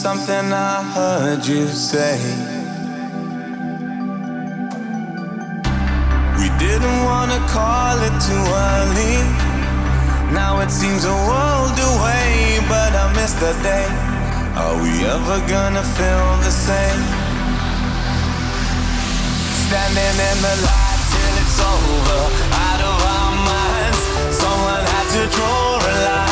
something I heard you say. We didn't wanna call it too early. Now it seems a world away, but I miss the day. Are we ever gonna feel the same? Standing in the light till it's over, out of our minds. Someone had to draw a line.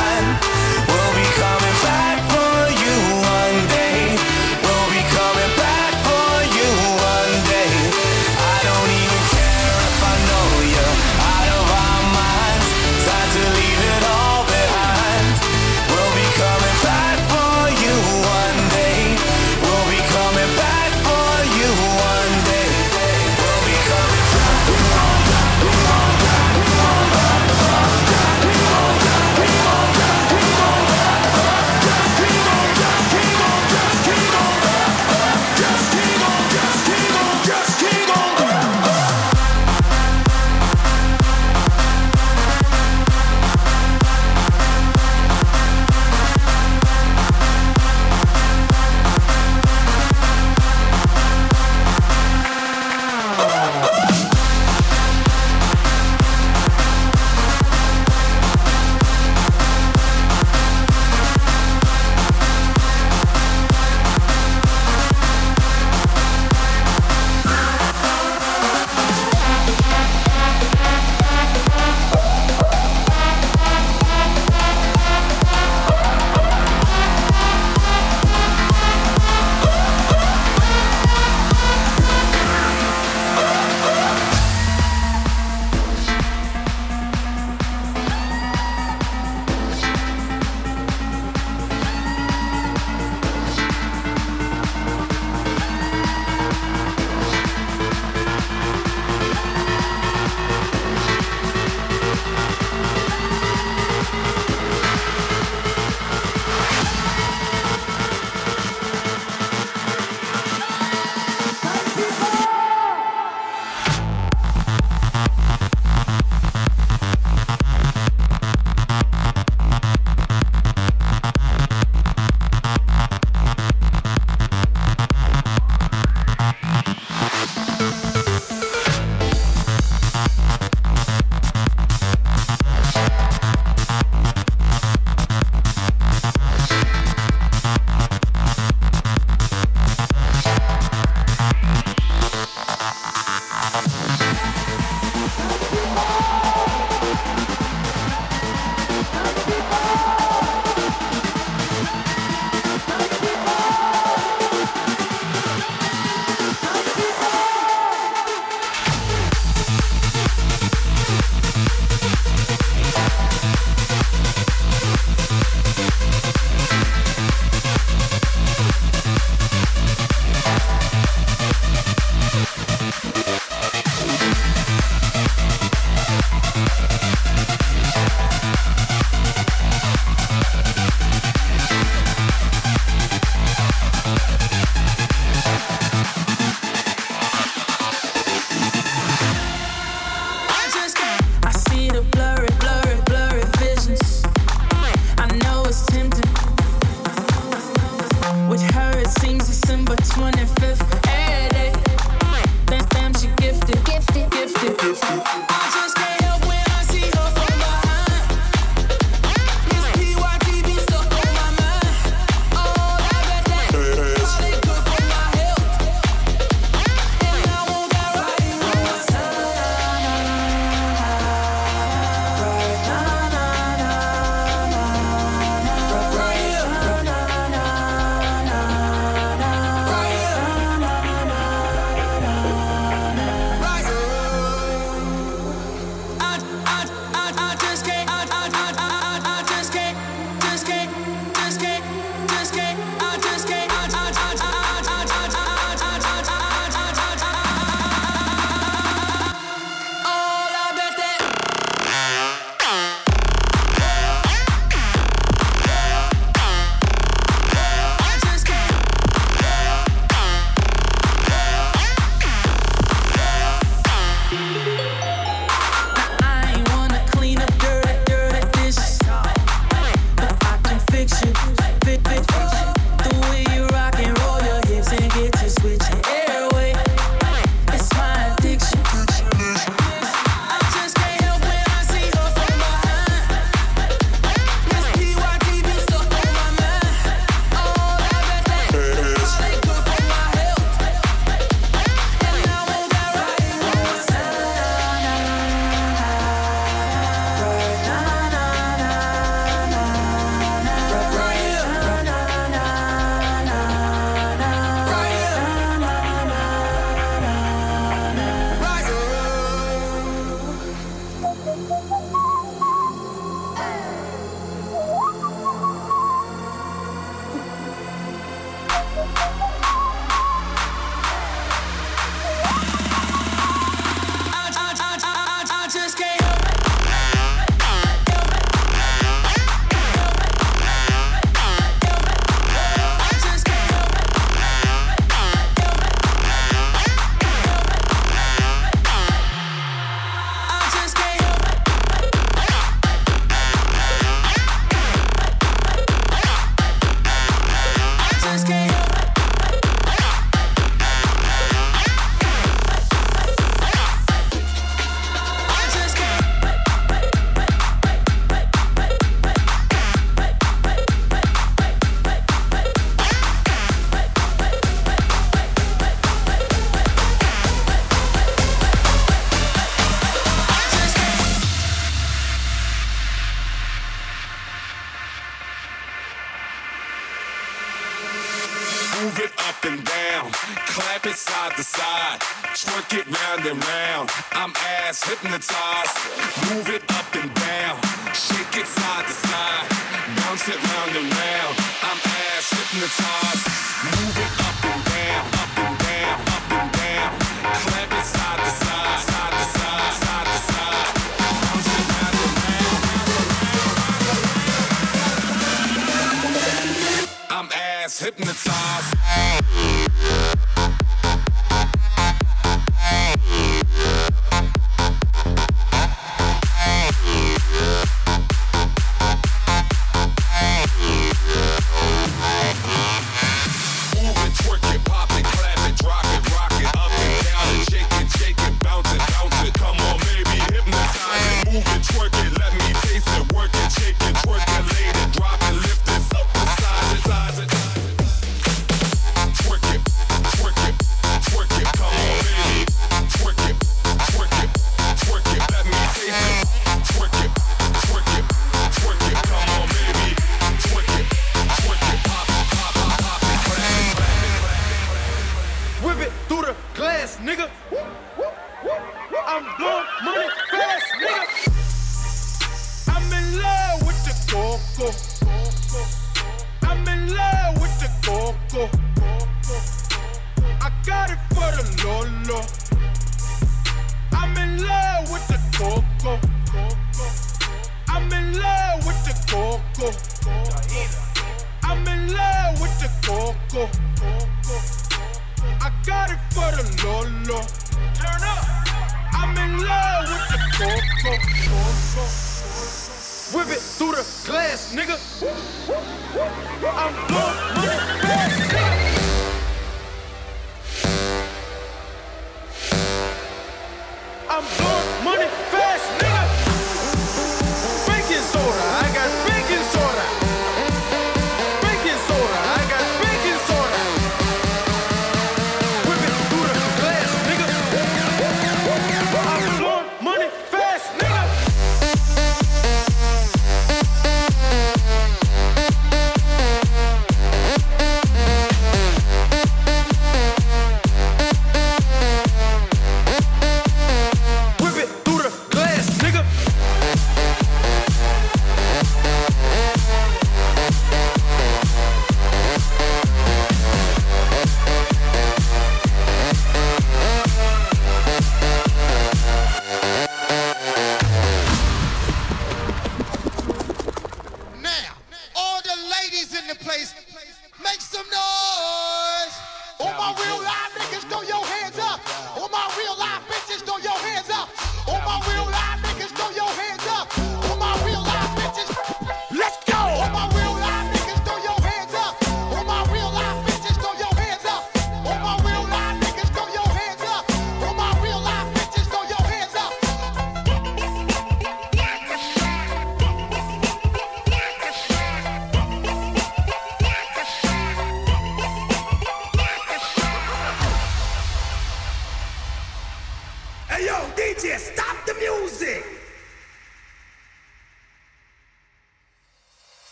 I'm short, money, fast,